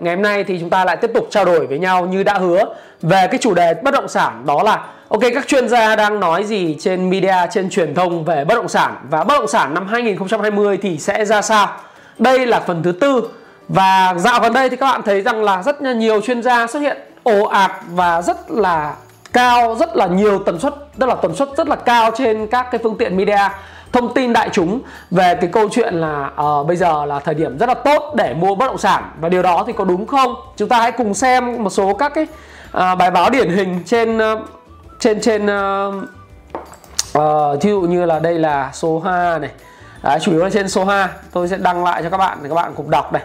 Ngày hôm nay thì chúng ta lại tiếp tục trao đổi với nhau như đã hứa về cái chủ đề bất động sản, đó là, ok, các chuyên gia đang nói gì trên media, trên truyền thông về bất động sản và bất động sản năm 2020 thì sẽ ra sao. Đây là phần thứ tư và dạo gần đây thì các bạn thấy rằng là rất là nhiều chuyên gia xuất hiện ồ ạt và rất là cao, rất là nhiều tần suất, tức là tần suất rất là cao trên các cái phương tiện media thông tin đại chúng về cái câu chuyện là uh, bây giờ là thời điểm rất là tốt để mua bất động sản. Và điều đó thì có đúng không? Chúng ta hãy cùng xem một số các cái uh, bài báo điển hình trên uh, trên trên uh, uh, ví dụ như là đây là số 2 này. Đấy, chủ yếu là trên số 2 tôi sẽ đăng lại cho các bạn để các bạn cùng đọc này.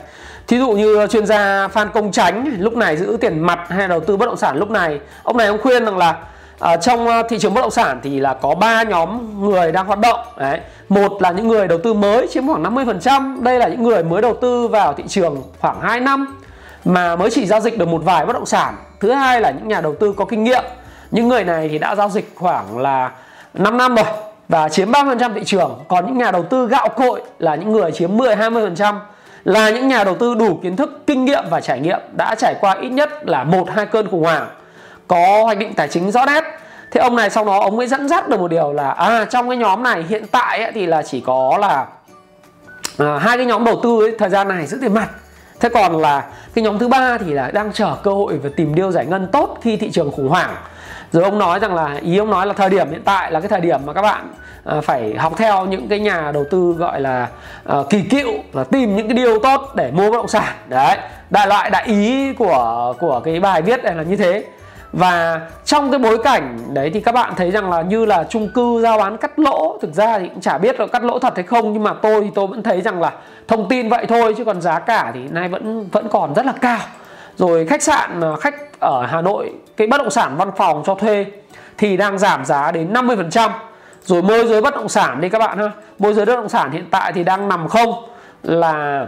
Thí dụ như chuyên gia Phan Công Tránh lúc này giữ tiền mặt hay đầu tư bất động sản lúc này. Ông này ông khuyên rằng là à, trong ờ, thị trường bất động sản thì là có ba nhóm người đang hoạt động. Đấy một là những người đầu tư mới chiếm khoảng 50% đây là những người mới đầu tư vào thị trường khoảng 2 năm mà mới chỉ giao dịch được một vài bất động sản. Thứ hai là những nhà đầu tư có kinh nghiệm. Những người này thì đã giao dịch khoảng là 5 năm rồi và chiếm 30% thị trường. Còn những nhà đầu tư gạo cội là những người chiếm 10 20% là những nhà đầu tư đủ kiến thức kinh nghiệm và trải nghiệm đã trải qua ít nhất là một hai cơn khủng hoảng có hoạch định tài chính rõ nét. Thế ông này sau đó ông mới dẫn dắt được một điều là à trong cái nhóm này hiện tại ấy, thì là chỉ có là à, hai cái nhóm đầu tư ấy, thời gian này giữ tiền mặt. Thế còn là cái nhóm thứ ba thì là đang chờ cơ hội và tìm điều giải ngân tốt khi thị trường khủng hoảng. Rồi ông nói rằng là ý ông nói là thời điểm hiện tại là cái thời điểm mà các bạn à, phải học theo những cái nhà đầu tư gọi là à, kỳ cựu là tìm những cái điều tốt để mua bất động sản. Đấy đại loại đại ý của của cái bài viết này là như thế và trong cái bối cảnh đấy thì các bạn thấy rằng là như là chung cư giao bán cắt lỗ, thực ra thì cũng chả biết là cắt lỗ thật hay không, nhưng mà tôi thì tôi vẫn thấy rằng là thông tin vậy thôi, chứ còn giá cả thì nay vẫn vẫn còn rất là cao. Rồi khách sạn ờ, khách ở Hà Nội, cái bất động sản văn phòng cho thuê thì đang giảm giá đến 50% rồi môi giới bất động sản đi các bạn ha. Môi giới bất động sản hiện tại thì đang nằm không là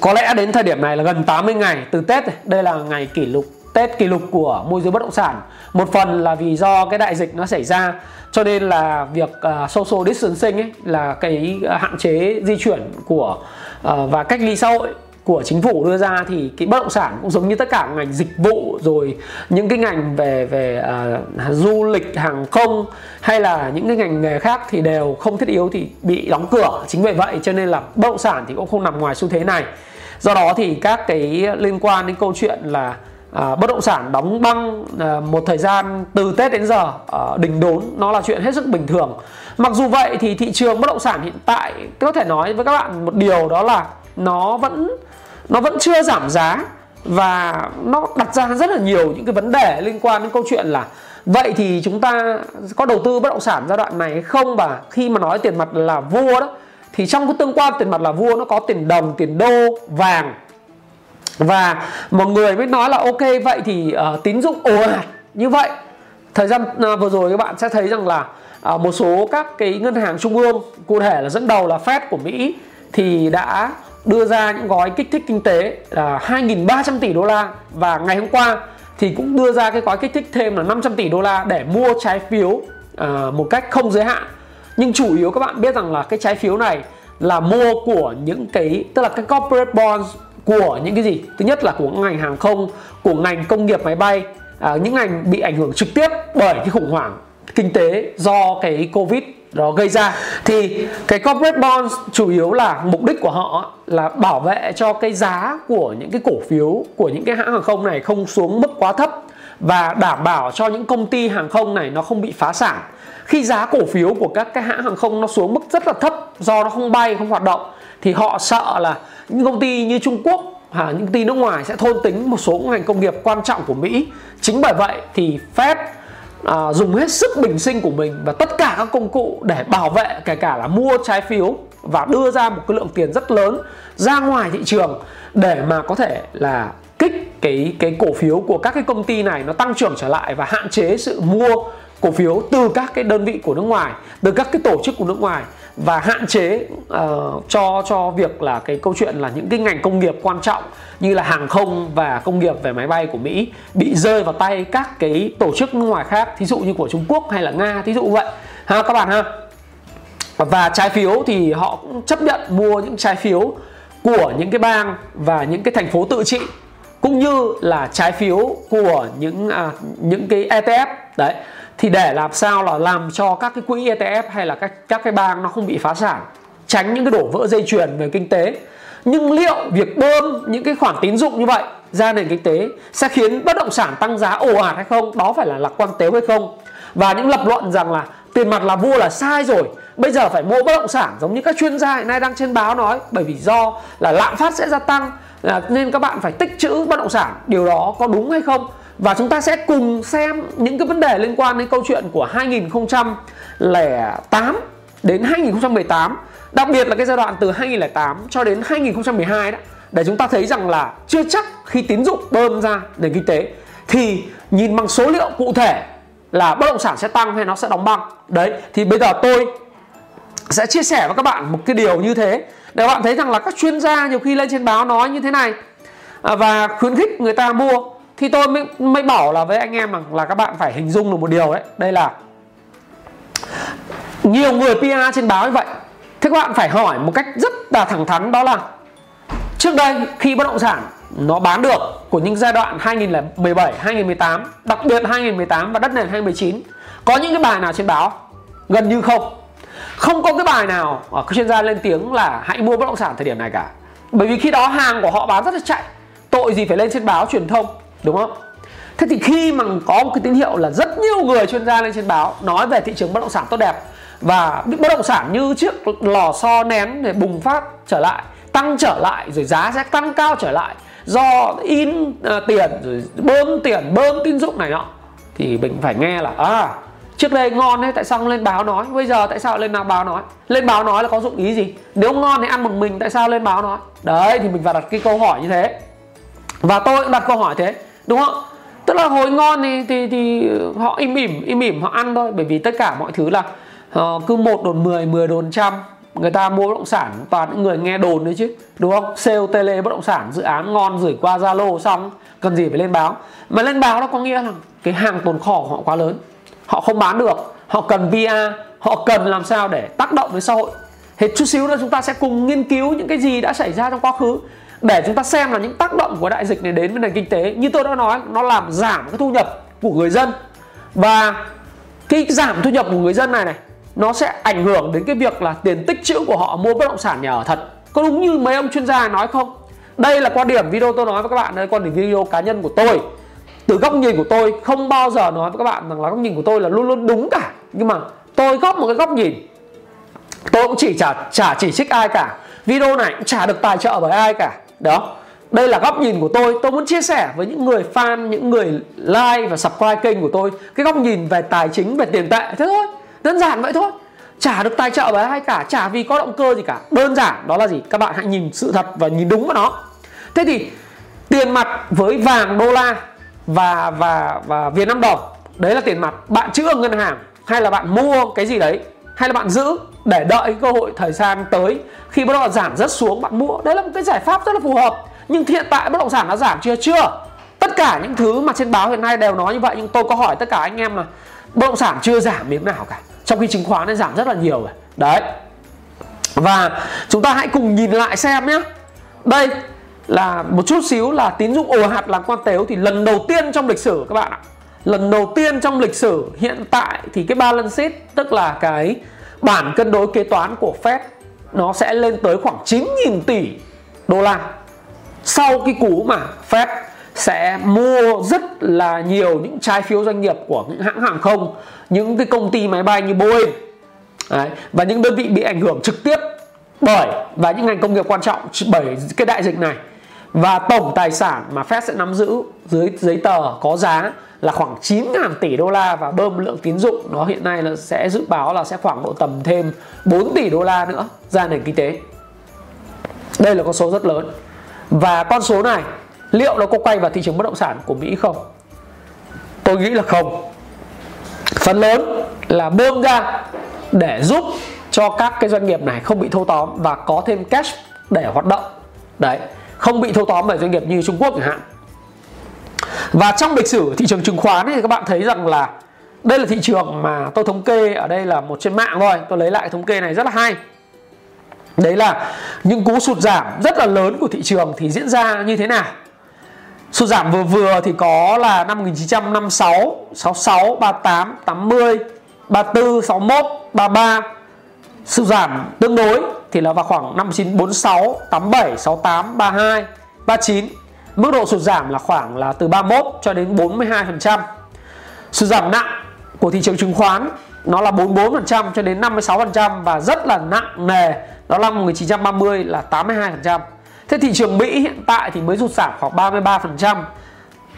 có lẽ đến thời điểm này là gần 80 ngày từ Tết này. đây là ngày kỷ lục Tết kỷ lục của môi giới bất động sản. Một phần là vì do cái đại dịch nó xảy ra cho nên là việc uh, social distancing ấy là cái à, hạn chế di chuyển của uh, và cách ly xã hội của chính phủ đưa ra. Thì cái bất động sản cũng giống như tất cả ngành dịch vụ rồi những cái ngành về về uh, du lịch hàng không hay là những cái ngành nghề khác thì đều không thiết yếu thì bị đóng cửa. Chính vì vậy cho nên là bất động sản thì cũng không nằm ngoài xu thế này. Do đó thì các cái liên quan đến câu chuyện là à, bất động sản đóng băng à, một thời gian từ Tết đến giờ à, đỉnh đốn nó là chuyện hết sức bình thường. Mặc dù vậy thì thị trường bất động sản hiện tại có thể nói với các bạn một điều đó là nó vẫn nó vẫn chưa giảm giá và nó đặt ra rất là nhiều những cái vấn đề liên quan đến câu chuyện là vậy thì chúng ta có đầu tư bất động sản giai đoạn này hay không? Và khi mà nói tiền mặt là vua đó thì trong cái tương quan tiền mặt là vua nó có tiền đồng tiền đô vàng và một người mới nói là ok vậy thì uh, tín dụng ồ ạt như vậy. Thời gian uh, vừa rồi các bạn sẽ thấy rằng là uh, một số các cái ngân hàng trung ương cụ thể là dẫn đầu là Fed của Mỹ thì đã đưa ra những gói kích thích kinh tế là 2.300 tỷ đô la. Và ngày hôm qua thì cũng đưa ra cái gói kích thích thêm là 500 tỷ đô la để mua trái phiếu uh, một cách không giới hạn. Nhưng chủ yếu các bạn biết rằng là cái trái phiếu này là mua của những cái tức là cái corporate bonds của những cái gì? Thứ nhất là của ngành hàng không của ngành công nghiệp máy bay à, những ngành bị ảnh hưởng trực tiếp bởi cái khủng hoảng kinh tế do cái covid đó gây ra. Thì cái corporate bonds chủ yếu là mục đích của họ là bảo vệ cho cái giá của những cái cổ phiếu của những cái hãng hàng không này không xuống mức quá thấp và đảm bảo cho những công ty hàng không này nó không bị phá sản. Khi giá cổ phiếu của các cái hãng hàng không nó xuống mức rất là thấp do nó không bay không hoạt động thì họ sợ là những công ty như Trung Quốc à, những công ty nước ngoài sẽ thôn tính một số ngành công nghiệp quan trọng của Mỹ. Chính bởi vậy thì Fed à, dùng hết sức bình sinh của mình và tất cả các công cụ để bảo vệ kể cả là mua trái phiếu và đưa ra một cái lượng tiền rất lớn ra ngoài thị trường để mà có thể là kích cái cái cổ phiếu của các cái công ty này nó tăng trưởng trở lại và hạn chế sự mua cổ phiếu từ các cái đơn vị của nước ngoài từ các cái tổ chức của nước ngoài và hạn chế uh, cho cho việc là cái câu chuyện là những cái ngành công nghiệp quan trọng như là hàng không và công nghiệp về máy bay của Mỹ bị rơi vào tay các cái tổ chức nước ngoài khác thí dụ như của Trung Quốc hay là Nga thí dụ vậy. Ha các bạn ha. Và trái phiếu thì họ cũng chấp nhận mua những trái phiếu của những cái bang và những cái thành phố tự trị cũng như là trái phiếu của những à, những cái ETF đấy thì để làm sao là làm cho các cái quỹ ETF hay là các các cái bang nó không bị phá sản, tránh những cái đổ vỡ dây chuyền về kinh tế. Nhưng liệu việc bơm những cái khoản tín dụng như vậy ra nền kinh tế sẽ khiến bất động sản tăng giá ồ ạt hay không? Đó phải là lạc quan tếu hay không? Và những lập luận rằng là tiền mặt là vua là sai rồi, bây giờ phải mua bất động sản giống như các chuyên gia hiện nay đang trên báo nói, bởi vì do là lạm phát sẽ gia tăng nên các bạn phải tích trữ bất động sản. Điều đó có đúng hay không? Và chúng ta sẽ cùng xem những cái vấn đề liên quan đến câu chuyện của 2008 đến 2018 đặc biệt là cái giai đoạn từ 2008 cho đến 2012 đó, để chúng ta thấy rằng là chưa chắc khi tín dụng bơm ra nền kinh tế thì nhìn bằng số liệu cụ thể là bất động sản sẽ tăng hay nó sẽ đóng băng. Đấy, thì bây giờ tôi sẽ chia sẻ với các bạn một cái điều như thế, để các bạn thấy rằng là các chuyên gia nhiều khi lên trên báo nói như thế này. À, và khuyến khích người ta mua thì tôi mới, mới bảo là với anh em rằng là các bạn phải hình dung được một điều đấy. Đây là nhiều người PR trên báo như vậy. Thế các bạn phải hỏi một cách rất là thẳng thắn đó là trước đây khi bất động sản nó bán được của những giai đoạn 2017, 2018, đặc biệt 2018 và đất nền 2019 có những cái bài nào trên báo? Gần như không. Không có cái bài nào ở các chuyên gia lên tiếng là hãy mua bất động sản thời điểm này cả. Bởi vì khi đó hàng của họ bán rất là chạy. Tội gì phải lên trên báo truyền thông? Đúng không? Thế thì khi mà có một cái tín hiệu là rất nhiều người chuyên gia lên trên báo nói về thị trường bất động sản tốt đẹp và bất động sản như chiếc lò xo nén để bùng phát trở lại tăng trở lại rồi giá sẽ tăng cao trở lại do in uh, tiền rồi bơm tiền bơm tín dụng này nọ. Thì mình phải nghe là à trước đây ngon đấy tại sao không lên báo nói? Bây giờ tại sao lên nào báo nói? Lên báo nói là có dụng ý gì? Nếu ngon thì ăn một mình tại sao lên báo nói? Đấy thì mình phải đặt cái câu hỏi như thế. Và tôi cũng đặt câu hỏi thế đúng không? Tức là hồi ngon thì thì, thì họ im ỉm im ỉm họ ăn thôi. Bởi vì tất cả mọi thứ là uh, cứ một đồn 10 10 đồn trăm. Người ta mua bất động sản toàn những người nghe đồn đấy chứ. Đúng không? Sale tele bất động sản dự án ngon gửi qua zalo xong cần gì phải lên báo. Mà lên báo nó có nghĩa là cái hàng tồn kho của họ quá lớn. Họ không bán được. Họ cần VR họ cần làm sao để tác động với xã hội. Thì chút xíu nữa chúng ta sẽ cùng nghiên cứu những cái gì đã xảy ra trong quá khứ để chúng ta xem là những tác động của đại dịch này đến với nền kinh tế, như tôi đã nói, nó làm giảm cái thu nhập của người dân. Và cái giảm thu nhập của người dân này này, nó sẽ ảnh hưởng đến cái việc là tiền tích trữ của họ mua bất động sản nhà ở thật. Có đúng như mấy ông chuyên gia nói không? Đây là quan điểm video tôi nói với các bạn, đây quan điểm video cá nhân của tôi. Từ góc nhìn của tôi, không bao giờ nói với các bạn rằng là góc nhìn của tôi là luôn luôn đúng cả. Nhưng mà tôi góp một cái góc nhìn. Tôi cũng chỉ chả chả chỉ trích ai cả. Video này cũng chả được tài trợ bởi ai cả đó, đây là góc nhìn của tôi. Tôi muốn chia sẻ với những người fan, những người like và subscribe kênh của tôi cái góc nhìn về tài chính, về tiền tệ. Thế thôi, đơn giản vậy thôi. Chả được tài trợ bởi ai cả, chả vì có động cơ gì cả. Đơn giản, đó là gì? Các bạn hãy nhìn sự thật và nhìn đúng vào nó. Thế thì, tiền mặt với vàng đô la và và và Việt Nam đồng, đấy là tiền mặt. Bạn chữ ở ngân hàng hay là bạn mua cái gì đấy? Hay là bạn giữ? Để đợi cơ hội thời gian tới khi bất động sản rất xuống, bạn mua. Đấy là một cái giải pháp rất là phù hợp. Nhưng hiện tại bất động sản nó giảm chưa? Chưa. Tất cả những thứ mà trên báo hiện nay đều nói như vậy, nhưng tôi có hỏi tất cả anh em là bất động sản chưa giảm miếng nào cả? Trong khi chứng khoán nó giảm rất là nhiều rồi. Đấy. Và chúng ta hãy cùng nhìn lại xem nhé đây là một chút xíu là tín dụng ồ hạt làm quan tếu thì lần đầu tiên trong lịch sử các bạn ạ. Lần đầu tiên trong lịch sử hiện tại thì cái balance sheet, tức là cái bản cân đối kế toán của Fed nó sẽ lên tới khoảng 9.000 tỷ đô la. Sau cái cú mà Fed sẽ mua rất là nhiều những trái phiếu doanh nghiệp của những hãng hàng không những cái công ty máy bay như Boeing Đấy, và những đơn vị bị ảnh hưởng trực tiếp bởi và những ngành công nghiệp quan trọng bởi cái đại dịch này. Và tổng tài sản mà Fed sẽ nắm giữ dưới giấy tờ có giá là khoảng 9.000 tỷ đô la và bơm lượng tín dụng. Nó hiện nay là sẽ dự báo là sẽ khoảng độ tầm thêm 4 tỷ đô la nữa ra nền kinh tế. Đây là con số rất lớn. Và con số này, liệu nó có quay vào thị trường bất động sản của Mỹ không? Tôi nghĩ là không. Phần lớn là bơm ra để giúp cho các cái doanh nghiệp này không bị thâu tóm và có thêm cash để hoạt động. Đấy, không bị thâu tóm bởi doanh nghiệp như Trung Quốc chẳng hạn và trong lịch sử thị trường chứng khoán thì các bạn thấy rằng là đây là thị trường mà tôi thống kê ở đây là một trên mạng thôi. Tôi lấy lại thống kê này rất là hay. Đấy là những cú sụt giảm rất là lớn của thị trường thì diễn ra như thế nào? Sụt giảm vừa vừa thì có là năm 1956 66 38 80 34 61 33 sụt giảm tương đối thì là vào khoảng năm 1946 87 68 32 39 mức độ sụt giảm là khoảng là từ 31 cho đến 42% sụt giảm nặng của thị trường chứng khoán, nó là 44% cho đến 56% và rất là nặng nề, đó là 1930 là 82% thế thị trường Mỹ hiện tại thì mới sụt giảm khoảng 33%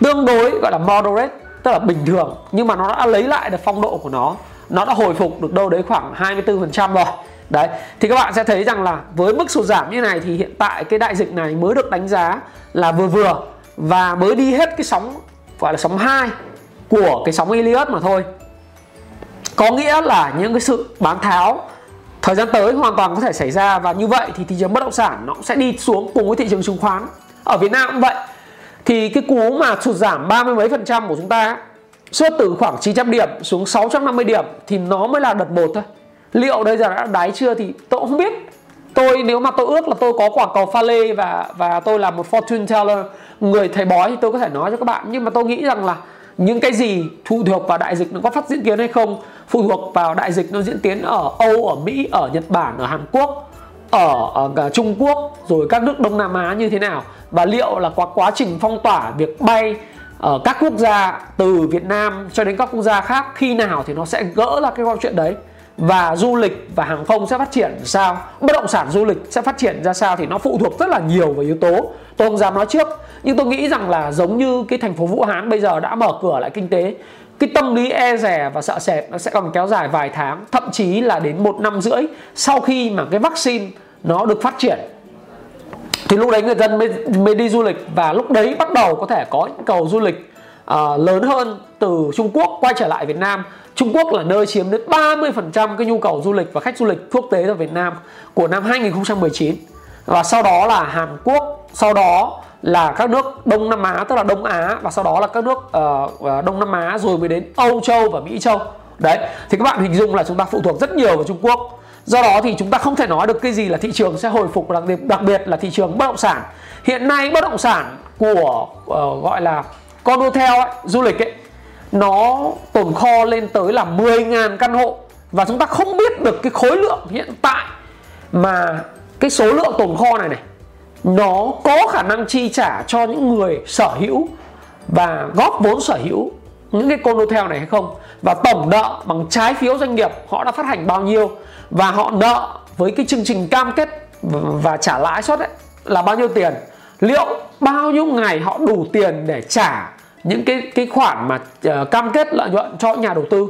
tương đối gọi là moderate, tức là bình thường, nhưng mà nó đã lấy lại được phong độ của nó. Nó đã hồi phục được đâu đấy khoảng 24% rồi đấy, thì các bạn sẽ thấy rằng là với mức sụt giảm như này thì hiện tại cái đại dịch này mới được đánh giá là vừa vừa và mới đi hết cái sóng, gọi là sóng 2 của cái sóng Elliott mà thôi. Có nghĩa là những cái sự bán tháo thời gian tới hoàn toàn có thể xảy ra và như vậy thì thị trường bất động sản nó cũng sẽ đi xuống cùng với thị trường chứng khoán ở Việt Nam cũng vậy. Thì cái cú mà sụt giảm ba mươi mấy phần trăm của chúng ta suốt từ khoảng 900 điểm xuống 650 điểm thì nó mới là đợt 1 thôi liệu đây giờ đã đáy chưa thì tôi cũng không biết. Tôi nếu mà tôi ước là tôi có quả cầu pha lê và và tôi là một fortune teller người thầy bói thì tôi có thể nói cho các bạn. Nhưng mà tôi nghĩ rằng là những cái gì phụ thuộc vào đại dịch nó có phát diễn tiến hay không phụ thuộc vào đại dịch nó diễn tiến ở Âu ở Mỹ ở Nhật Bản ở Hàn Quốc ở, ở Trung Quốc rồi các nước Đông Nam Á như thế nào. Và liệu là quá quá trình phong tỏa việc bay ở các quốc gia từ Việt Nam cho đến các quốc gia khác khi nào thì nó sẽ gỡ ra cái câu chuyện đấy và du lịch và hàng không sẽ phát triển sao? Bất động sản du lịch sẽ phát triển ra sao thì nó phụ thuộc rất là nhiều vào yếu tố. Tôi không dám nói trước nhưng tôi nghĩ rằng là giống như cái thành phố Vũ Hán bây giờ đã mở cửa lại kinh tế cái tâm lý e rè và sợ sệt nó sẽ còn kéo dài vài tháng thậm chí là đến một năm rưỡi sau khi mà cái vaccine nó được phát triển. Thì lúc đấy người dân mới, mới đi du lịch và lúc đấy bắt đầu có thể có những cầu du lịch uh, lớn hơn từ Trung Quốc quay trở lại Việt Nam. Trung Quốc là nơi chiếm đến 30% cái nhu cầu du lịch và khách du lịch quốc tế ở Việt Nam của năm 2019 và sau đó là Hàn Quốc sau đó là các nước Đông Nam Á tức là Đông Á và sau đó là các nước uh, Đông Nam Á rồi mới đến Âu Châu và Mỹ Châu. Đấy thì các bạn hình dung là chúng ta phụ thuộc rất nhiều vào Trung Quốc. Do đó thì chúng ta không thể nói được cái gì là thị trường sẽ hồi phục đặc biệt đặc biệt là thị trường bất động sản. Hiện nay bất động sản của uh, gọi là condotel ấy, du lịch ấy nó tồn kho lên tới là 10.000 căn hộ. Và chúng ta không biết được cái khối lượng hiện tại mà cái số lượng tồn kho này này, nó có khả năng chi trả cho những người sở hữu và góp vốn sở hữu những cái condotel này hay không. Và tổng nợ bằng trái phiếu doanh nghiệp họ đã phát hành bao nhiêu và họ nợ với cái chương trình cam kết và trả lãi suất ấy là bao nhiêu tiền. Liệu bao nhiêu ngày họ đủ tiền để trả những cái cái khoản mà uh, cam kết lợi nhuận cho nhà đầu tư.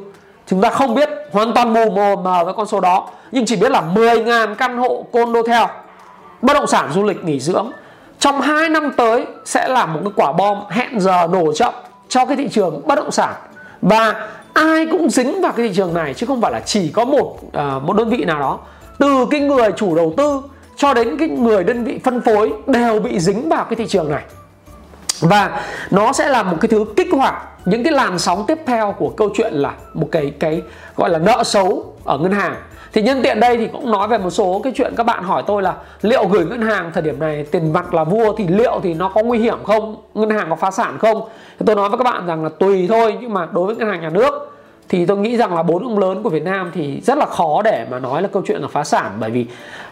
Chúng ta không biết hoàn toàn mù mờ mờ với con số đó nhưng chỉ biết là 10.000 căn hộ condotel bất động sản du lịch nghỉ dưỡng. Trong 2 năm tới sẽ là một cái quả bom hẹn giờ nổ chậm cho cái thị trường bất động sản. Và ai cũng dính vào cái thị trường này chứ không phải là chỉ có một uh, một đơn vị nào đó. Từ cái người chủ đầu tư cho đến cái người đơn vị phân phối đều bị dính vào cái thị trường này và nó sẽ là một cái thứ kích hoạt những cái làn sóng tiếp theo của câu chuyện là một cái cái gọi là nợ xấu ở ngân hàng. Thì nhân tiện đây thì cũng nói về một số cái chuyện các bạn hỏi tôi là liệu gửi ngân hàng thời điểm này tiền mặt là vua thì liệu thì nó có nguy hiểm không? Ngân hàng có phá sản không? Thì tôi nói với các bạn rằng là tùy thôi nhưng mà đối với ngân hàng nhà nước thì tôi nghĩ rằng là bốn ông lớn của Việt Nam thì rất là khó để mà nói là câu chuyện là phá sản. Bởi vì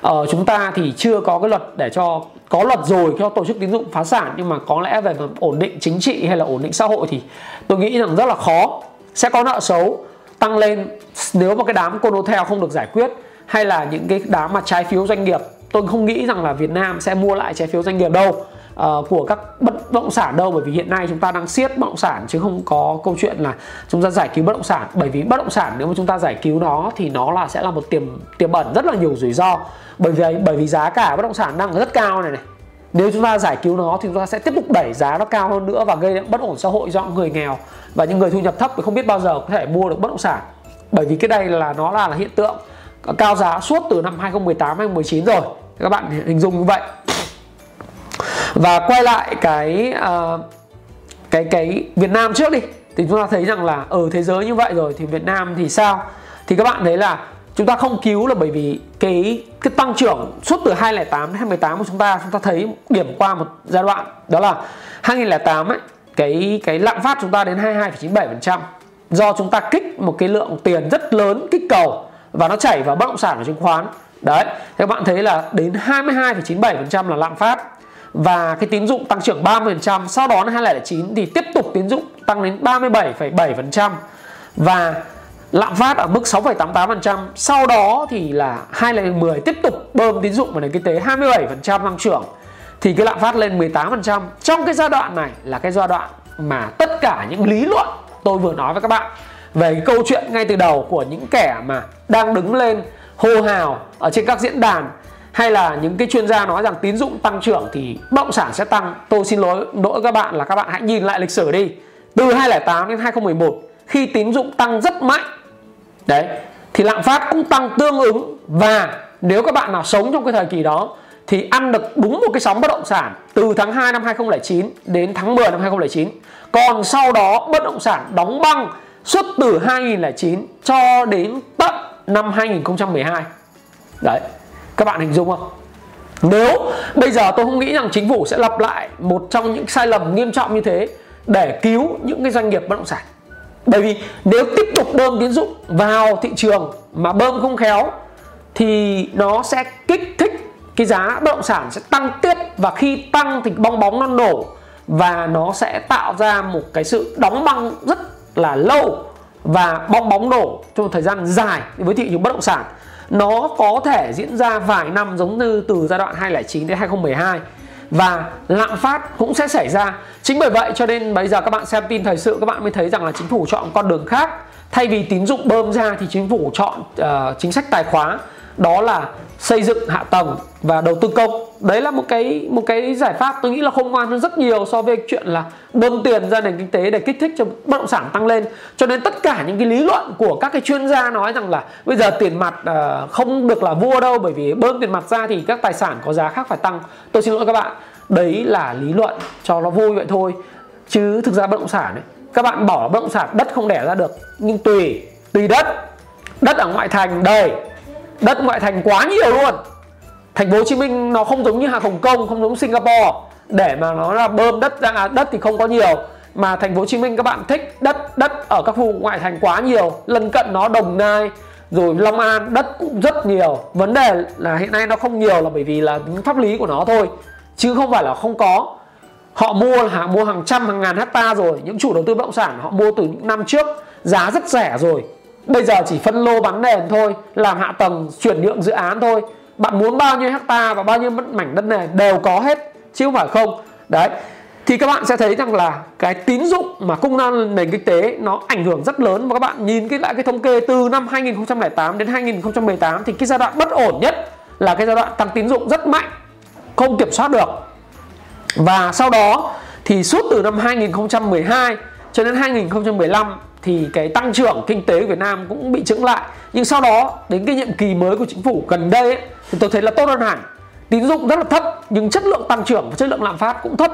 uh, chúng ta thì chưa có cái luật để cho có luật rồi cho tổ chức tín dụng phá sản, nhưng mà có lẽ về ổn định chính trị hay là ổn định xã hội thì tôi nghĩ rằng rất là khó. Sẽ có nợ xấu tăng lên nếu mà cái đám Conotel không được giải quyết hay là những cái đám mà trái phiếu doanh nghiệp. Tôi không nghĩ rằng là Việt Nam sẽ mua lại trái phiếu doanh nghiệp đâu uh, của các bất động sản đâu? Bởi vì hiện nay chúng ta đang siết bất động sản chứ không có câu chuyện là chúng ta giải cứu bất động sản. Bởi vì bất động sản nếu mà chúng ta giải cứu nó thì nó là sẽ là một tiềm tiềm ẩn rất là nhiều rủi ro. Bởi vì bởi vì giá cả bất động sản đang rất cao này này. Nếu chúng ta giải cứu nó thì chúng ta sẽ tiếp tục đẩy giá nó cao hơn nữa và gây bất ổn xã hội cho người nghèo. Và những người thu nhập thấp thì không biết bao giờ có thể mua được bất động sản. Bởi vì cái đây là nó là, là hiện tượng cao giá suốt từ năm 2018 2019 rồi. Các bạn hình dung như vậy và quay lại cái uh, cái cái Việt Nam trước đi. Thì chúng ta thấy rằng là ở thế giới như vậy rồi thì Việt Nam thì sao? Thì các bạn thấy là chúng ta không cứu là bởi vì cái cái tăng trưởng suốt từ 2008 đến 2018 của chúng ta chúng ta thấy điểm qua một giai đoạn đó là 2008 ấy cái cái lạm phát chúng ta đến 22,97% do chúng ta kích một cái lượng tiền rất lớn kích cầu và nó chảy vào bất động sản và chứng khoán. Đấy các bạn thấy là đến 22,97% là lạm phát và cái tín dụng tăng trưởng 30% sau đó năm 2009 thì tiếp tục tín dụng tăng đến 37,7% và lạm phát ở mức 6,88% sau đó thì là 2010 tiếp tục bơm tín dụng vào nền kinh tế 27% tăng trưởng. Thì cái lạm phát lên 18% trong cái giai đoạn này là cái giai đoạn mà tất cả những lý luận tôi vừa nói với các bạn về cái câu chuyện ngay từ đầu của những kẻ mà đang đứng lên hô hào ở trên các diễn đàn hay là những cái chuyên gia nói rằng tín dụng tăng trưởng thì bất động sản sẽ tăng. Tôi xin lỗi lỗi các bạn là các bạn hãy nhìn lại lịch sử đi. Từ 2008 đến 2011 khi tín dụng tăng rất mạnh, đấy, thì lạm phát cũng tăng tương ứng. Và nếu các bạn nào sống trong cái thời kỳ đó, thì ăn được đúng một cái sóng bất động sản từ tháng 2 năm 2009 đến tháng 10 năm 2009 còn sau đó, bất động sản đóng băng suốt từ 2009 cho đến tận năm 2012 đấy các bạn hình dung không? Nếu bây giờ tôi không nghĩ rằng chính phủ sẽ lặp lại một trong những sai lầm nghiêm trọng như thế để cứu những cái doanh nghiệp bất động sản. Bởi vì nếu tiếp tục bơm tín dụng vào thị trường mà bơm không khéo thì nó sẽ kích thích cái giá bất động sản sẽ tăng tiếp và khi tăng thì bong bóng nó nổ và nó sẽ tạo ra một cái sự đóng băng rất là lâu và bong bóng nổ trong một thời gian dài với thị trường bất động sản nó có thể diễn ra vài năm giống như từ giai đoạn 2009 đến 2012 và lạm phát cũng sẽ xảy ra. Chính bởi vậy cho nên bây giờ các bạn xem tin thời sự các bạn mới thấy rằng là chính phủ chọn con đường khác. Thay vì tín dụng bơm ra thì chính phủ chọn uh, chính sách tài khóa đó là xây dựng hạ tầng và đầu tư công đấy là một cái một cái giải pháp tôi nghĩ là khôn ngoan hơn rất nhiều so với chuyện là bơm tiền ra nền kinh tế để kích thích cho bất động sản tăng lên. Cho nên tất cả những cái lý luận của các cái chuyên gia nói rằng là bây giờ tiền mặt uh, không được là vua đâu bởi vì bơm tiền mặt ra thì các tài sản có giá khác phải tăng. Tôi xin lỗi các bạn đấy là lý luận cho nó vui vậy thôi. Chứ thực ra bất động sản ấy, các bạn bỏ bất động sản đất không đẻ ra được nhưng tùy tùy đất. Đất ở ngoại thành đầy đất ngoại thành quá nhiều luôn thành phố Hồ Chí Minh nó không giống như hàng Hồng Kông không giống Singapore. Để mà nó là bơm đất ra à, đất thì không có nhiều. Mà thành phố Hồ Chí Minh các bạn thích đất đất ở các vùng ngoại thành quá nhiều lân cận nó Đồng Nai rồi Long An đất cũng rất nhiều. Vấn đề là hiện nay nó không nhiều là bởi vì là pháp lý của nó thôi chứ không phải là không có. Họ mua là hàng mua hàng trăm hàng ngàn hecta rồi những chủ đầu tư bất động sản họ mua từ những năm trước giá rất rẻ rồi. Bây giờ chỉ phân lô bán nền thôi làm hạ tầng chuyển nhượng dự án thôi bạn muốn bao nhiêu hecta và bao nhiêu mảnh đất nền đều có hết, chứ không phải không. Đấy, thì các bạn sẽ thấy rằng là cái tín dụng mà cung năng nền kinh tế nó ảnh hưởng rất lớn. Và các bạn nhìn cái lại cái thống kê từ năm 2008 đến 2018 thì cái giai đoạn bất ổn nhất là cái giai đoạn tăng tín dụng rất mạnh, không kiểm soát được. Và sau đó thì suốt từ năm 2012 cho đến 2015 thì cái tăng trưởng kinh tế của Việt Nam cũng bị chững lại. Nhưng sau đó đến cái nhiệm kỳ mới của chính phủ gần đây ấy, thì tôi thấy là tốt hơn hẳn. Tín dụng rất là thấp nhưng chất lượng tăng trưởng và chất lượng lạm phát cũng thấp.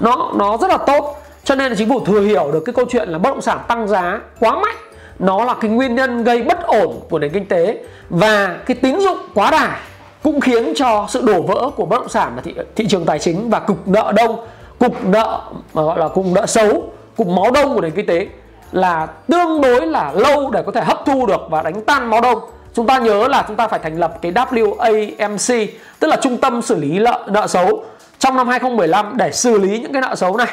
Nó nó rất là tốt. Cho nên là chính phủ thừa hiểu được cái câu chuyện là bất động sản tăng giá quá mạnh. Nó là cái nguyên nhân gây bất ổn của nền kinh tế. Và cái tín dụng quá đà cũng khiến cho sự đổ vỡ của bất động sản và thị, thị trường tài chính và cục nợ đông cục nợ mà gọi là cục nợ xấu cục máu đông của nền kinh tế là tương đối là lâu để có thể hấp thu được và đánh tan máu đông. Chúng ta nhớ là chúng ta phải thành lập cái WAMC tức là trung tâm xử lý nợ, nợ xấu trong năm 2015 để xử lý những cái nợ xấu này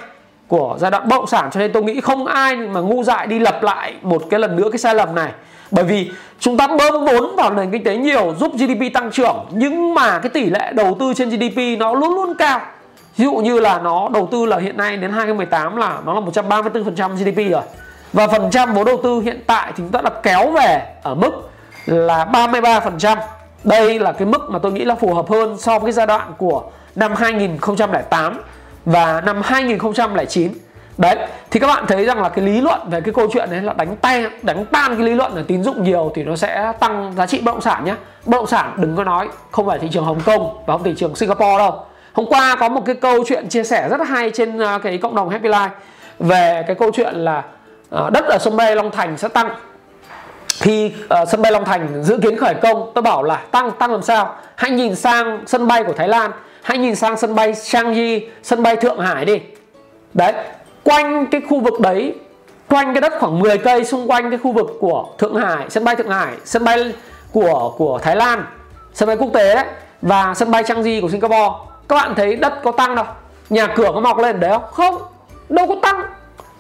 của giai đoạn bất động sản. Cho nên tôi nghĩ không ai mà ngu dại đi lập lại một cái lần nữa cái sai lầm này. Bởi vì chúng ta bơm vốn vào nền kinh tế nhiều giúp GDP tăng trưởng nhưng mà cái tỷ lệ đầu tư trên GDP nó luôn luôn cao. Ví dụ như là nó đầu tư là hiện nay đến 2018 là nó là 134% GDP rồi và phần trăm vốn đầu tư hiện tại thì chúng ta đã kéo về ở mức là 33% đây là cái mức mà tôi nghĩ là phù hợp hơn so với cái giai đoạn của năm 2008 và năm 2009 đấy, thì các bạn thấy rằng là cái lý luận về cái câu chuyện đấy là đánh tan đánh tan cái lý luận là tín dụng nhiều thì nó sẽ tăng giá trị bất động sản nhé bất động sản đừng có nói, không phải thị trường Hồng Kông và không thị trường Singapore đâu. Hôm qua có một cái câu chuyện chia sẻ rất hay trên à, cái cộng đồng Happy Life về cái câu chuyện là Ờ, đất ở sân bay Long Thành sẽ tăng. Khi uh, sân bay Long Thành dự kiến khởi công tôi bảo là tăng tăng làm sao? Hãy nhìn sang sân bay của Thái Lan hãy nhìn sang sân bay Changi sân bay Thượng Hải đi. Đấy quanh cái khu vực đấy quanh cái đất khoảng 10 cây xung quanh cái khu vực của Thượng Hải sân bay Thượng Hải sân bay của của Thái Lan sân bay quốc tế đấy và sân bay Changi của Singapore. Các bạn thấy đất có tăng đâu nhà cửa có mọc lên đấy không? Không đâu có tăng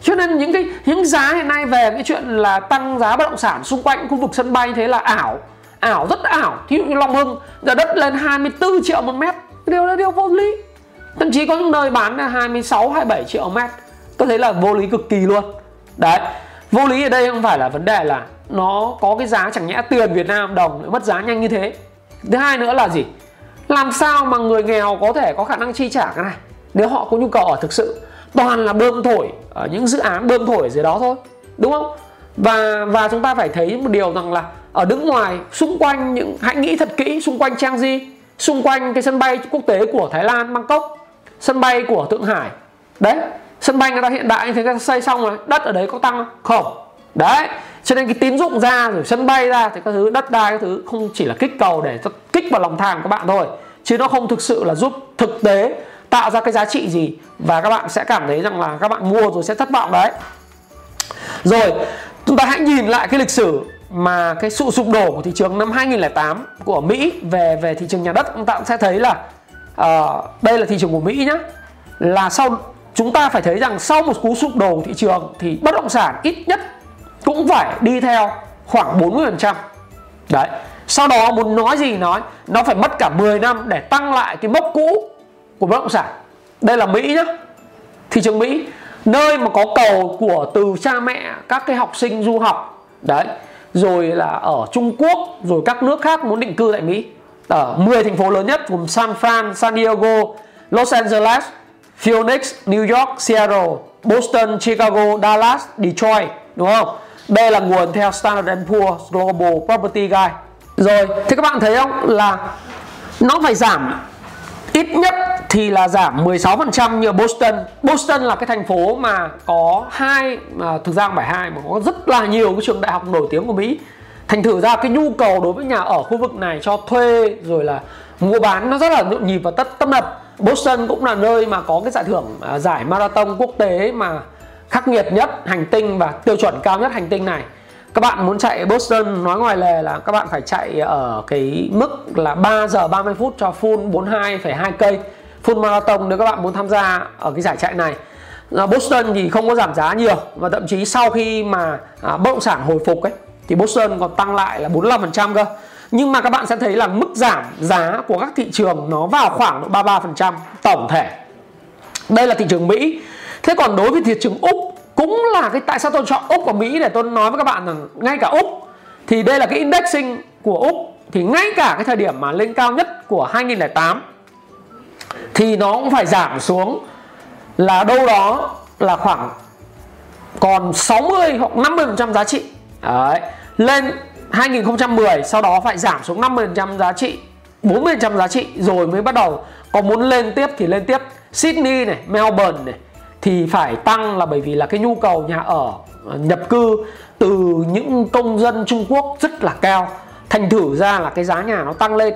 cho nên những cái những giá hiện nay về cái chuyện là tăng giá bất động sản xung quanh khu vực sân bay thế là ảo ảo, rất ảo. Thí dụ như Long Hưng giờ đất lên 24 triệu một mét. Điều là điều vô lý. Thậm chí có những nơi bán là 26 27 triệu một mét. Tôi thấy là vô lý cực kỳ luôn. Đấy, vô lý ở đây không phải là vấn đề là nó có cái giá chẳng nhẽ tiền Việt Nam đồng mất giá nhanh như thế. Thứ hai nữa là gì? Làm sao mà người nghèo có thể có khả năng chi trả cái này? Nếu họ có nhu cầu ở thực sự toàn là bơm thổi ở những dự án bơm thổi ở dưới đó thôi, đúng không? Và và chúng ta phải thấy một điều rằng là ở đứng ngoài, xung quanh những, hãy nghĩ thật kỹ, xung quanh Trang Di xung quanh cái sân bay quốc tế của Thái Lan, Bangkok, sân bay của Thượng Hải. Đấy, sân bay người ta hiện đại như thế, người ta xây xong rồi, đất ở đấy có tăng không. Đấy, cho nên cái tín dụng ra rồi sân bay ra thì các thứ, đất đai các thứ không chỉ là kích cầu để kích vào lòng tham của các bạn thôi, chứ nó không thực sự là giúp thực tế tạo ra cái giá trị gì? Và các bạn sẽ cảm thấy rằng là các bạn mua rồi sẽ thất vọng đấy. Rồi chúng ta hãy nhìn lại cái lịch sử mà cái sự sụp đổ của thị trường năm 2008 của Mỹ về về thị trường nhà đất. Chúng ta cũng sẽ thấy là uh, đây là thị trường của Mỹ nhé là sau chúng ta phải thấy rằng sau một cú sụp đổ của thị trường thì bất động sản ít nhất cũng phải đi theo khoảng 40% đấy sau đó muốn nói gì nói nó phải mất cả 10 năm để tăng lại cái mốc cũ của bất động sản. Đây là Mỹ nhá. Thị trường Mỹ nơi mà có cầu của từ cha mẹ các cái học sinh du học. Đấy rồi là ở Trung Quốc rồi các nước khác muốn định cư tại Mỹ. Ở 10 thành phố lớn nhất gồm San Fran, San Diego, Los Angeles, Phoenix, New York, Seattle, Boston, Chicago, Dallas, Detroit đúng không? Đây là nguồn theo Standard Poor's Global Property Guide. Rồi, thì các bạn thấy không? Là nó phải giảm ít nhất thì là giảm 16% như Boston. Boston là cái thành phố mà có hai mà thực ra không phải hai mà có rất là nhiều cái trường đại học nổi tiếng của Mỹ. Thành thử ra cái nhu cầu đối với nhà ở khu vực này cho thuê rồi là mua bán nó rất là nhộn nhịp và tất tấp nập. Boston cũng là nơi mà có cái giải thưởng à, giải marathon quốc tế mà khắc nghiệt nhất hành tinh và tiêu chuẩn cao nhất hành tinh này các bạn muốn chạy Boston nói ngoài lề là các bạn phải chạy ở cái mức là 3 giờ 30 phút cho full 42,2 cây full marathon nếu các bạn muốn tham gia ở cái giải chạy này. Ờ, Boston thì không có giảm giá nhiều và thậm chí sau khi mà à, bất động sản hồi phục ấy thì Boston còn tăng lại là 45% cơ. Nhưng mà các bạn sẽ thấy là mức giảm giá của các thị trường nó vào khoảng độ 33% tổng thể. Đây là thị trường Mỹ. Thế còn đối với thị trường Úc cũng là cái tại sao tôi chọn úc và mỹ để tôi nói với các bạn rằng ngay cả úc thì đây là cái indexing của úc. Thì ngay cả cái thời điểm mà lên cao nhất của 2008 thì nó cũng phải giảm xuống là đâu đó là khoảng còn 60 hoặc 50% giá trị. Đấy. lên 2010 sau đó phải giảm xuống 50% giá trị 40% giá trị rồi mới bắt đầu có muốn lên tiếp thì lên tiếp. Sydney này, Melbourne này thì phải tăng là bởi vì là cái nhu cầu nhà ở ờ, nhập cư từ những công dân Trung Quốc rất là cao. Thành thử ra là cái giá nhà nó tăng lên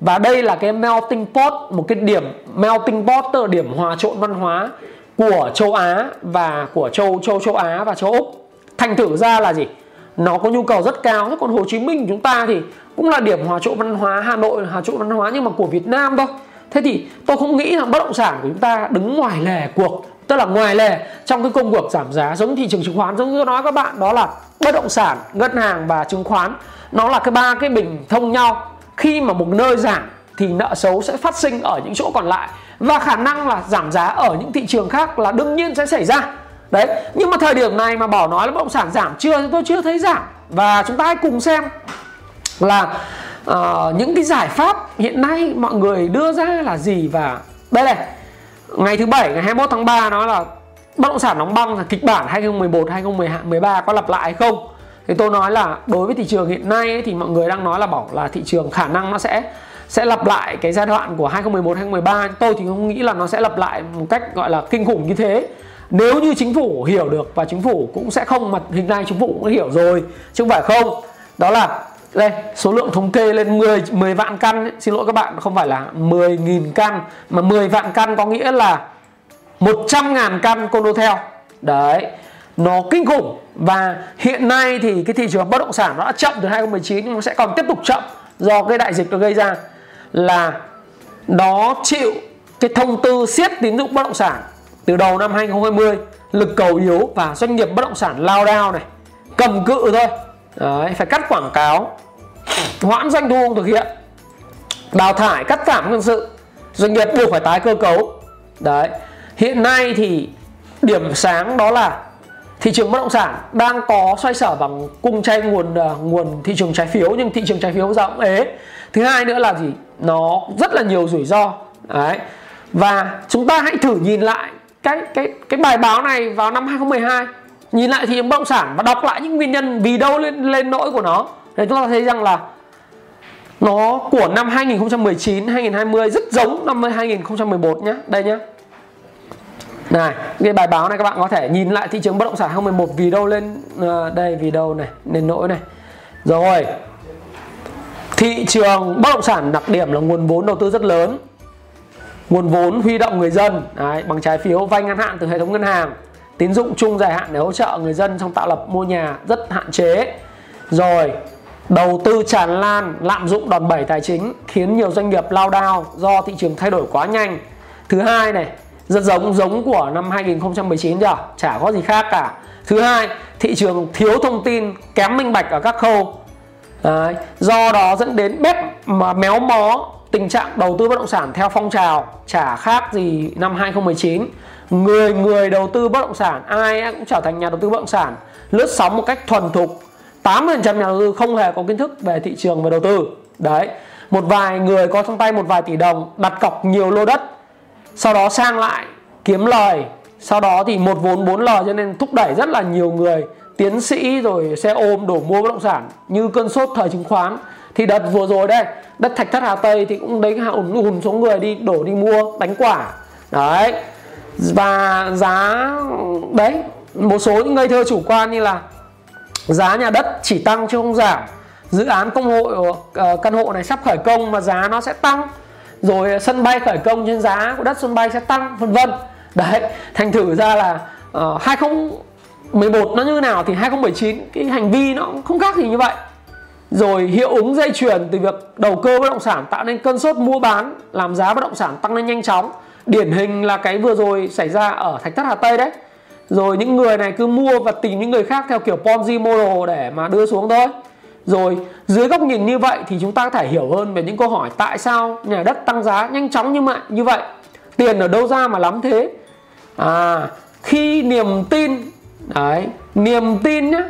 và đây là cái melting pot, một cái điểm melting pot, tức là điểm hòa trộn văn hóa của châu Á và của châu châu châu Á và châu Úc. Thành thử ra là gì? Nó có nhu cầu rất cao. Thế còn Hồ Chí Minh chúng ta thì cũng là điểm hòa trộn văn hóa, Hà Nội hòa trộn văn hóa nhưng mà của Việt Nam thôi. Thế thì tôi không nghĩ rằng bất động sản của chúng ta đứng ngoài lề cuộc, tức là ngoài lề trong cái công cuộc giảm giá giống thị trường chứng khoán. Giống như tôi nói các bạn, đó là bất động sản, ngân hàng và chứng khoán. Nó là cái ba cái bình thông nhau khi mà một nơi giảm thì nợ xấu sẽ phát sinh ở những chỗ còn lại và khả năng là giảm giá ở những thị trường khác là đương nhiên sẽ xảy ra. Đấy nhưng mà thời điểm này mà bảo nói là bất động sản giảm chưa thì tôi chưa thấy giảm. Và chúng ta hãy cùng xem là uh, những cái giải pháp hiện nay mọi người đưa ra là gì. Và đây này ngày thứ bảy ngày 21 tháng 3 nó là bất động sản đóng băng là kịch bản 2011 2013 có lặp lại hay không? Thì tôi nói là đối với thị trường hiện nay ấy, thì mọi người đang nói là bảo là thị trường khả năng nó sẽ sẽ lặp lại cái giai đoạn của 2011 2013 tôi thì không nghĩ là nó sẽ lặp lại một cách gọi là kinh khủng như thế. Nếu như chính phủ hiểu được và chính phủ cũng sẽ không mà hiện nay chính phủ cũng hiểu rồi chứ không phải không. Đó là đây số lượng thống kê lên 10 10 vạn căn ấy. xin lỗi các bạn không phải là 10.000 căn mà 10 vạn căn có nghĩa là 100.000 căn condo theo đấy nó kinh khủng và hiện nay thì cái thị trường bất động sản nó đã chậm từ 2019 nhưng nó sẽ còn tiếp tục chậm do cái đại dịch nó gây ra là nó chịu cái thông tư siết tín dụng bất động sản từ đầu năm 2020 lực cầu yếu và doanh nghiệp bất động sản lao đao này cầm cự thôi. Đấy, phải cắt quảng cáo hoãn doanh thu không thực hiện đào thải cắt giảm nhân sự doanh nghiệp buộc phải tái cơ cấu. Đấy hiện nay thì điểm sáng đó là thị trường bất động sản đang có xoay sở bằng cung chay nguồn uh, nguồn thị trường trái phiếu nhưng thị trường trái phiếu giờ cũng ế thứ hai nữa là gì? Nó rất là nhiều rủi ro. Đấy. Và chúng ta hãy thử nhìn lại cái cái cái bài báo này vào năm 2012 nhìn lại thị trường bất động sản và đọc lại những nguyên nhân vì đâu lên lên nỗi của nó. Thì chúng ta thấy rằng là nó của năm 2019 2020 rất giống năm 2011 nhé đây nhé này cái bài báo này các bạn có thể nhìn lại thị trường bất động sản 2011 vì đâu lên ờ, đây vì đâu này nền nỗi này. Rồi thị trường bất động sản đặc điểm là nguồn vốn đầu tư rất lớn. Nguồn vốn huy động người dân đấy, bằng trái phiếu vay ngắn hạn từ hệ thống ngân hàng tín dụng chung dài hạn để hỗ trợ người dân trong tạo lập mua nhà rất hạn chế. Rồi đầu tư tràn lan lạm dụng đòn bẩy tài chính khiến nhiều doanh nghiệp lao đao do thị trường thay đổi quá nhanh. Thứ hai này rất giống giống của năm 2019 chưa? Chả có gì khác cả. Thứ hai, thị trường thiếu thông tin, kém minh bạch ở các khâu. Đấy. do đó dẫn đến bếp mà méo mó tình trạng đầu tư bất động sản theo phong trào. Chả khác gì năm 2019 người người đầu tư bất động sản, ai cũng trở thành nhà đầu tư bất động sản, lướt sóng một cách thuần thục. 80% nhà đầu tư không hề có kiến thức về thị trường và đầu tư. Đấy, một vài người có trong tay một vài tỷ đồng đặt cọc nhiều lô đất sau đó sang lại, kiếm lời. Sau đó thì một vốn bốn lời, cho nên thúc đẩy rất là nhiều người, tiến sĩ rồi xe ôm đổ mua bất động sản như cơn sốt thời chứng khoán. Thì đợt vừa rồi đây, đất thạch thất hà tây thì cũng đấy hùn hùn số người đi, đổ đi mua đánh quả. Đấy. Và giá, đấy, một số những ngây thơ chủ quan như là giá nhà đất chỉ tăng chứ không giảm. Dự án công hội ờ, căn hộ này sắp khởi công mà giá nó sẽ tăng rồi à, sân bay khởi công trên giá của đất sân bay sẽ tăng vân vân. Đấy thành thử ra là ờ, uh, 2011 nó như nào thì 2019 cái hành vi nó không khác gì như vậy. Rồi hiệu ứng dây chuyền từ việc đầu cơ bất động sản tạo nên cơn sốt mua bán làm giá bất động sản tăng lên nhanh chóng. Điển hình là cái vừa rồi xảy ra ở thạch thất hà tây đấy. Rồi những người này cứ mua và tìm những người khác theo kiểu ponzi model để mà đưa xuống thôi rồi, dưới góc nhìn như vậy thì chúng ta có thể hiểu hơn về những câu hỏi tại sao nhà đất tăng giá nhanh chóng như vậy như vậy. Tiền ở đâu ra mà lắm thế? À khi niềm tin đấy, niềm tin nhá,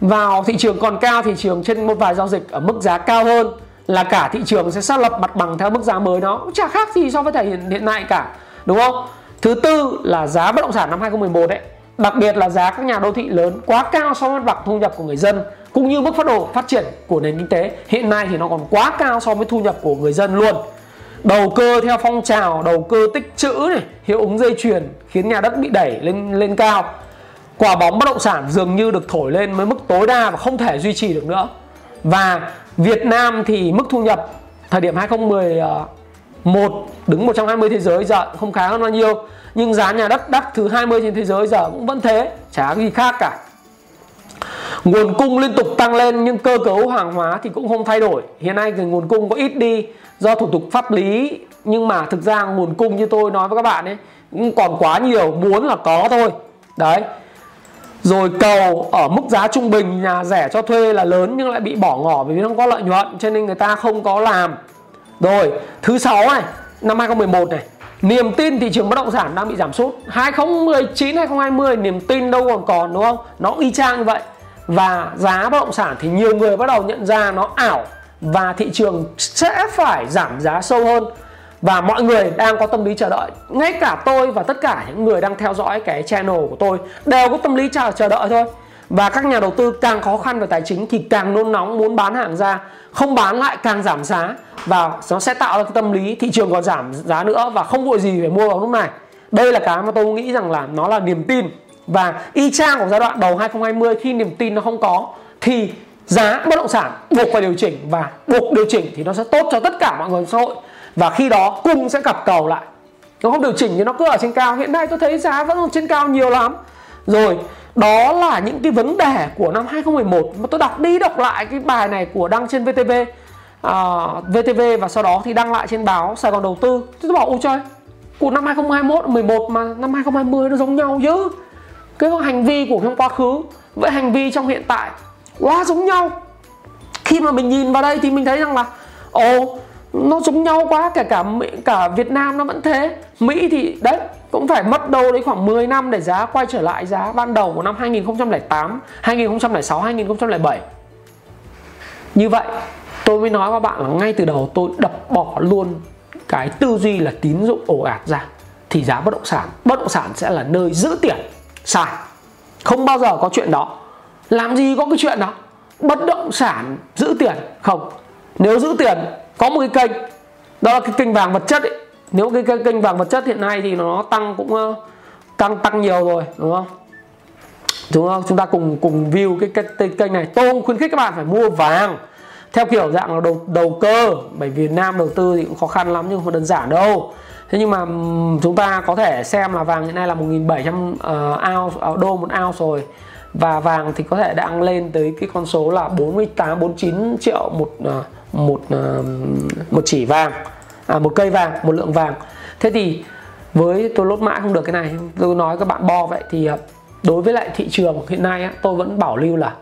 vào thị trường còn cao thị trường trên một vài giao dịch ở mức giá cao hơn là cả thị trường sẽ xác lập mặt bằng theo mức giá mới nó cũng chả khác gì so với thời hiện hiện nay cả, đúng không? Thứ tư là giá bất động sản năm 2011 đấy đặc biệt là giá các nhà đô thị lớn quá cao so với mặt bằng thu nhập của người dân, cũng như mức phát đồ phát triển của nền kinh tế. Hiện nay thì nó còn quá cao so với thu nhập của người dân luôn. Đầu cơ theo phong trào, đầu cơ tích trữ này, hiệu ứng dây chuyền khiến nhà đất bị đẩy lên lên cao. Quả bóng bất động sản dường như được thổi lên với mức tối đa và không thể duy trì được nữa. Và Việt Nam thì mức thu nhập thời điểm 2010 một, đứng 120 thế giới giờ không khá hơn bao nhiêu. Nhưng giá nhà đất đắt thứ 20 trên thế giới giờ cũng vẫn thế, chả gì khác cả. Nguồn cung liên tục tăng lên, nhưng cơ cấu hàng hóa thì cũng không thay đổi. Hiện nay thì nguồn cung có ít đi, do thủ tục pháp lý. Nhưng mà thực ra nguồn cung như tôi nói với các bạn ấy, cũng còn quá nhiều, muốn là có thôi. Đấy. Rồi cầu ở mức giá trung bình, nhà rẻ cho thuê là lớn nhưng lại bị bỏ ngỏ vì không có lợi nhuận, cho nên người ta không có làm rồi, thứ sáu này, năm 2011 này, niềm tin thị trường bất động sản đang bị giảm sút. 2019 2020 niềm tin đâu còn còn, đúng không? Nó y chang như vậy. Và giá bất động sản thì nhiều người bắt đầu nhận ra nó ảo và thị trường sẽ phải giảm giá sâu hơn. Và mọi người đang có tâm lý chờ đợi. Ngay cả tôi và tất cả những người đang theo dõi cái channel của tôi đều có tâm lý chờ chờ đợi thôi. Và các nhà đầu tư càng khó khăn về tài chính thì càng nôn nóng, muốn bán hàng ra không bán lại càng giảm giá và nó sẽ tạo ra cái tâm lý thị trường còn giảm giá nữa và không vội gì phải mua vào lúc này. Đây là cái mà tôi nghĩ rằng là nó là niềm tin. Và y chang của giai đoạn đầu 2020 khi niềm tin nó không có, thì giá bất động sản buộc phải điều chỉnh và buộc điều chỉnh thì nó sẽ tốt cho tất cả mọi người xã hội. Và khi đó cung sẽ cặp cầu lại. Nó không điều chỉnh thì nó cứ ở trên cao. Hiện nay tôi thấy giá vẫn còn trên cao nhiều lắm. Rồi đó là những cái vấn đề của năm 2011 mà tôi đọc đi đọc lại cái bài này của đăng trên VTV uh, VTV và sau đó thì đăng lại trên báo Sài Gòn đầu tư. Tôi bảo ôi trời của năm 2021 11 mà năm 2020 nó giống nhau chứ. Cái hành vi của trong quá khứ với hành vi trong hiện tại quá giống nhau. Khi mà mình nhìn vào đây thì mình thấy rằng là ồ nó giống nhau quá kể cả cả Việt Nam nó vẫn thế. Mỹ thì đấy cũng phải mất đâu đấy khoảng 10 năm để giá quay trở lại giá ban đầu của năm 2008 2006 2007 như vậy, tôi mới nói với bạn là ngay từ đầu tôi đập bỏ luôn cái tư duy là tín dụng ồ ạt ra, thì giá bất động sản, bất động sản sẽ là nơi giữ tiền sai không bao giờ có chuyện đó. Làm gì có cái chuyện đó? Bất động sản giữ tiền? Không. Nếu giữ tiền, có một cái kênh, đó là cái kênh vàng vật chất ấy nếu cái, cái kênh vàng vật chất hiện nay thì nó tăng cũng uh, tăng tăng nhiều rồi đúng không? Đúng không? Chúng ta cùng cùng view cái, cái, cái kênh này. Tôi khuyến khích các bạn phải mua vàng. Theo kiểu dạng là đầu đầu cơ bởi vì Nam đầu tư thì cũng khó khăn lắm nhưng không đơn giản đâu. Thế nhưng mà chúng ta có thể xem là vàng hiện nay là 1.700 uh, ờ, ounce ờ, đô một ounce rồi. Và vàng thì có thể đang lên tới cái con số là 48 49 triệu một uh, một uh, một chỉ vàng à, một cây vàng một lượng vàng. Thế thì với tôi lốt mãi không được cái này tôi nói các bạn bo vậy thì à, đối với lại thị trường hiện nay á, tôi vẫn bảo lưu là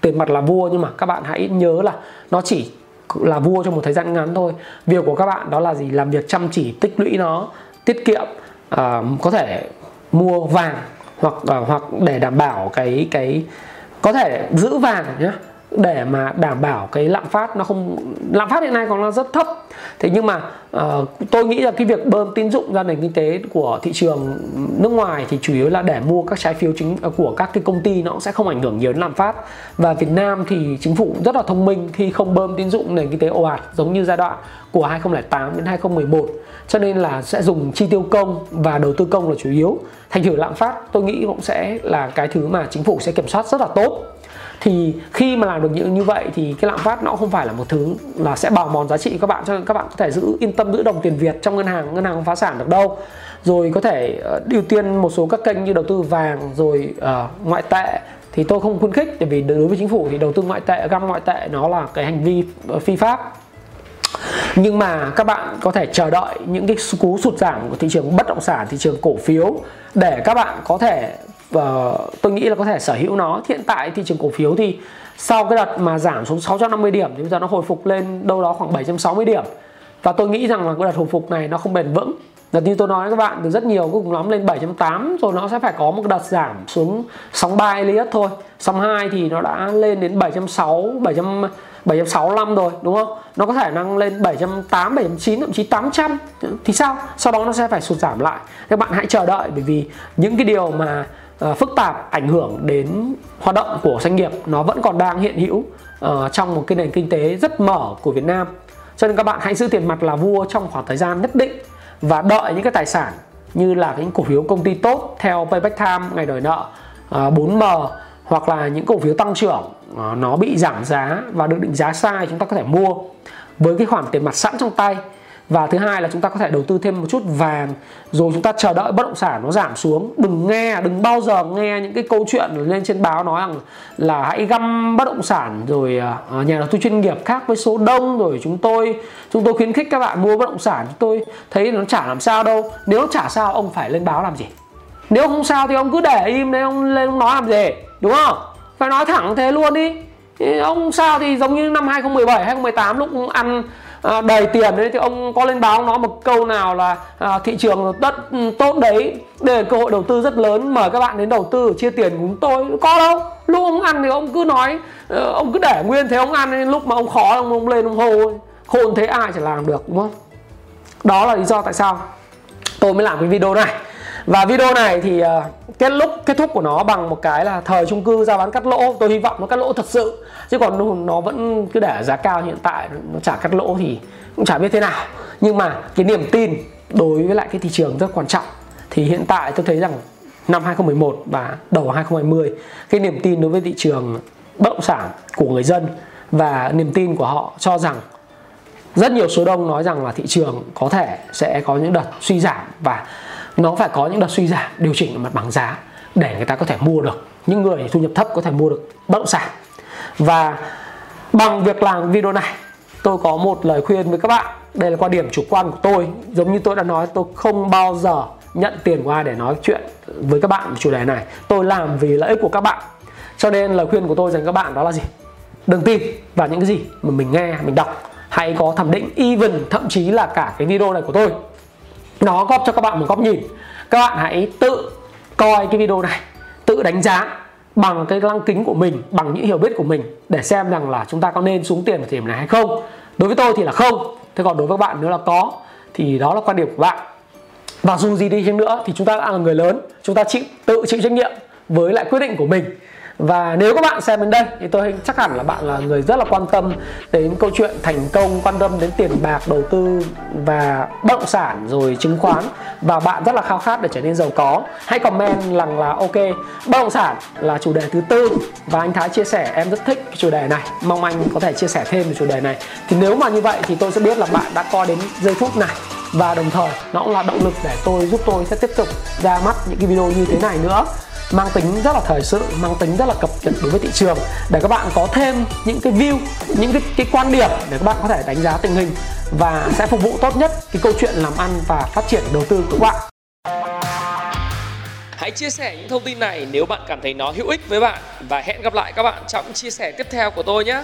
tiền mặt là vua nhưng mà các bạn hãy nhớ là nó chỉ là vua trong một thời gian ngắn thôi. Việc của các bạn đó là gì? Làm việc chăm chỉ tích lũy nó tiết kiệm uh, có thể mua vàng hoặc uh, hoặc để đảm bảo cái cái có thể giữ vàng nhé để mà đảm bảo cái lạm phát nó không lạm phát hiện nay còn là rất thấp. Thế nhưng mà uh, tôi nghĩ là cái việc bơm tín dụng ra nền kinh tế của thị trường nước ngoài thì chủ yếu là để mua các trái phiếu chính ờ, của các cái công ty nó cũng sẽ không ảnh hưởng nhiều đến lạm phát. Và Việt Nam thì chính phủ rất là thông minh khi không bơm tín dụng nền kinh tế ồ ạt giống như giai đoạn của 2008 đến 2011 cho nên là sẽ dùng chi tiêu công và đầu tư công là chủ yếu. Thành thử lạm phát tôi nghĩ cũng sẽ là cái thứ mà chính phủ sẽ kiểm soát rất là tốt thì khi mà làm được những như vậy thì cái lạm phát nó không phải là một thứ là sẽ bào mòn giá trị các bạn. Cho nên các bạn có thể giữ yên tâm giữ đồng tiền Việt trong ngân hàng. Ngân hàng không phá sản được đâu. Rồi có thể uh, ưu tiên một số các kênh như đầu tư vàng rồi uh, ngoại tệ thì tôi không khuyến khích. Vì đối với chính phủ thì đầu tư ngoại tệ găm ngoại tệ nó là cái hành vi ờ, phi pháp. Nhưng mà các bạn có thể chờ đợi những cái cú sụt giảm của thị trường bất động sản thị trường cổ phiếu để các bạn có thể và tôi nghĩ là có thể sở hữu nó hiện tại thị trường cổ phiếu thì sau cái đợt mà giảm xuống 650 điểm thì bây giờ nó hồi phục lên đâu đó khoảng 760 điểm và tôi nghĩ rằng là cái đợt hồi phục này nó không bền vững là như tôi nói với các bạn từ rất nhiều cuối cùng lắm lên 7.8 rồi nó sẽ phải có một đợt giảm xuống sóng 3 Elliot thôi. Sóng 2 thì nó đã lên đến 7.6, 700 765 rồi đúng không? Nó có thể năng lên 708, 709 thậm chí 800 thì sao? Sau đó nó sẽ phải sụt giảm lại. Các bạn hãy chờ đợi bởi vì những cái điều mà uh, phức tạp ảnh hưởng đến hoạt động của doanh nghiệp nó vẫn còn đang hiện hữu uh, trong một cái nền kinh tế rất mở của Việt Nam. Cho nên các bạn hãy giữ tiền mặt là vua trong khoảng thời gian nhất định và đợi những cái tài sản như là những cổ phiếu công ty tốt theo payback time ngày đòi nợ uh, 4M hoặc là những cổ phiếu tăng trưởng uh, nó bị giảm giá và được định giá sai chúng ta có thể mua. Với cái khoản tiền mặt sẵn trong tay và thứ hai là chúng ta có thể đầu tư thêm một chút vàng, rồi chúng ta chờ đợi bất động sản nó giảm xuống. Đừng nghe, đừng bao giờ nghe những cái câu chuyện lên trên báo nói rằng là hãy găm bất động sản rồi à, à, nhà đầu tư chuyên nghiệp khác với số đông rồi chúng tôi chúng tôi khuyến khích các bạn mua bất động sản. Chúng tôi thấy nó chả làm sao đâu. Nếu chả sao, ông phải lên báo làm gì? Nếu không sao thì ông cứ để im đấy ông lên ông nói làm gì? Đúng không? Phải nói thẳng thế luôn đi. Ông sao thì giống như năm 2017 2018 lúc ăn à, đầy tiền đấy thì ông có lên báo nói một câu nào là à, thị trường đất tốt đấy đây là cơ hội đầu tư rất lớn mời các bạn đến đầu tư chia tiền cùng tôi có đâu. Lúc ông ăn thì ông cứ nói ờ, ông cứ để nguyên thế ông ăn lúc mà ông khó ông, ông lên ông hô khôn thế ai chả làm được đúng không? Đó là lý do tại sao tôi mới làm cái video này và video này thì uh, kết lúc kết thúc của nó bằng một cái là thời chung cư ra bán cắt lỗ. Tôi hy vọng nó cắt lỗ thật sự chứ còn nó vẫn cứ để giá cao hiện tại nó chả cắt lỗ thì cũng chả biết thế nào. Nhưng mà cái niềm tin đối với lại cái thị trường rất quan trọng. Thì hiện tại tôi thấy rằng năm 2011 và đầu 2020 cái niềm tin đối với thị trường bất động sản của người dân và niềm tin của họ cho rằng rất nhiều số đông nói rằng là thị trường có thể sẽ có những đợt suy giảm và nó phải có những đợt suy giảm, điều chỉnh ở mặt bằng giá để người ta có thể mua được. Những người thu nhập thấp có thể mua được bất động sản. Và bằng việc làm video này, tôi có một lời khuyên với các bạn. Đây là quan điểm chủ quan của tôi. Giống như tôi đã nói, tôi không bao giờ nhận tiền của ai để nói chuyện với các bạn về chủ đề này. Tôi làm vì lợi ích của các bạn. Cho nên lời khuyên của tôi dành các bạn đó là gì? Đừng tin vào những cái gì mà mình nghe, mình đọc. Hãy có thẩm định, even thậm chí là cả cái video này của tôi nó góp cho các bạn một góc nhìn. Các bạn hãy tự coi cái video này, tự đánh giá bằng cái lăng kính của mình, bằng những hiểu biết của mình để xem rằng là chúng ta có nên xuống tiền vào thời điểm này hay không. Đối với tôi thì là không. Thế còn đối với các bạn nếu là có, thì đó là quan điểm của bạn. Và dù gì đi chăng nữa thì chúng ta đã là người lớn, chúng ta chịu, tự chịu trách nhiệm với lại quyết định của mình và nếu các bạn xem đến đây thì tôi chắc hẳn là bạn là người rất là quan tâm đến câu chuyện thành công, quan tâm đến tiền bạc, đầu tư và bất động sản rồi chứng khoán. Và bạn rất là khao khát để trở nên giàu có. Hãy comment rằng là ok, bất động sản là chủ đề thứ tư. Và anh Thái chia sẻ, em rất thích chủ đề này. Mong anh có thể chia sẻ thêm về chủ đề này. Thì nếu mà như vậy thì tôi sẽ biết là bạn đã coi đến giây phút này. Và đồng thời nó cũng là động lực để tôi giúp tôi sẽ tiếp tục ra mắt những cái video như thế này nữa mang tính rất là thời sự mang tính rất là cập nhật đối với thị trường để các bạn có thêm những cái view những cái, cái quan điểm để các bạn có thể đánh giá tình hình và sẽ phục vụ tốt nhất cái câu chuyện làm ăn và phát triển đầu tư của các bạn Hãy chia sẻ những thông tin này nếu bạn cảm thấy nó hữu ích với bạn và hẹn gặp lại các bạn trong chia sẻ tiếp theo của tôi nhé.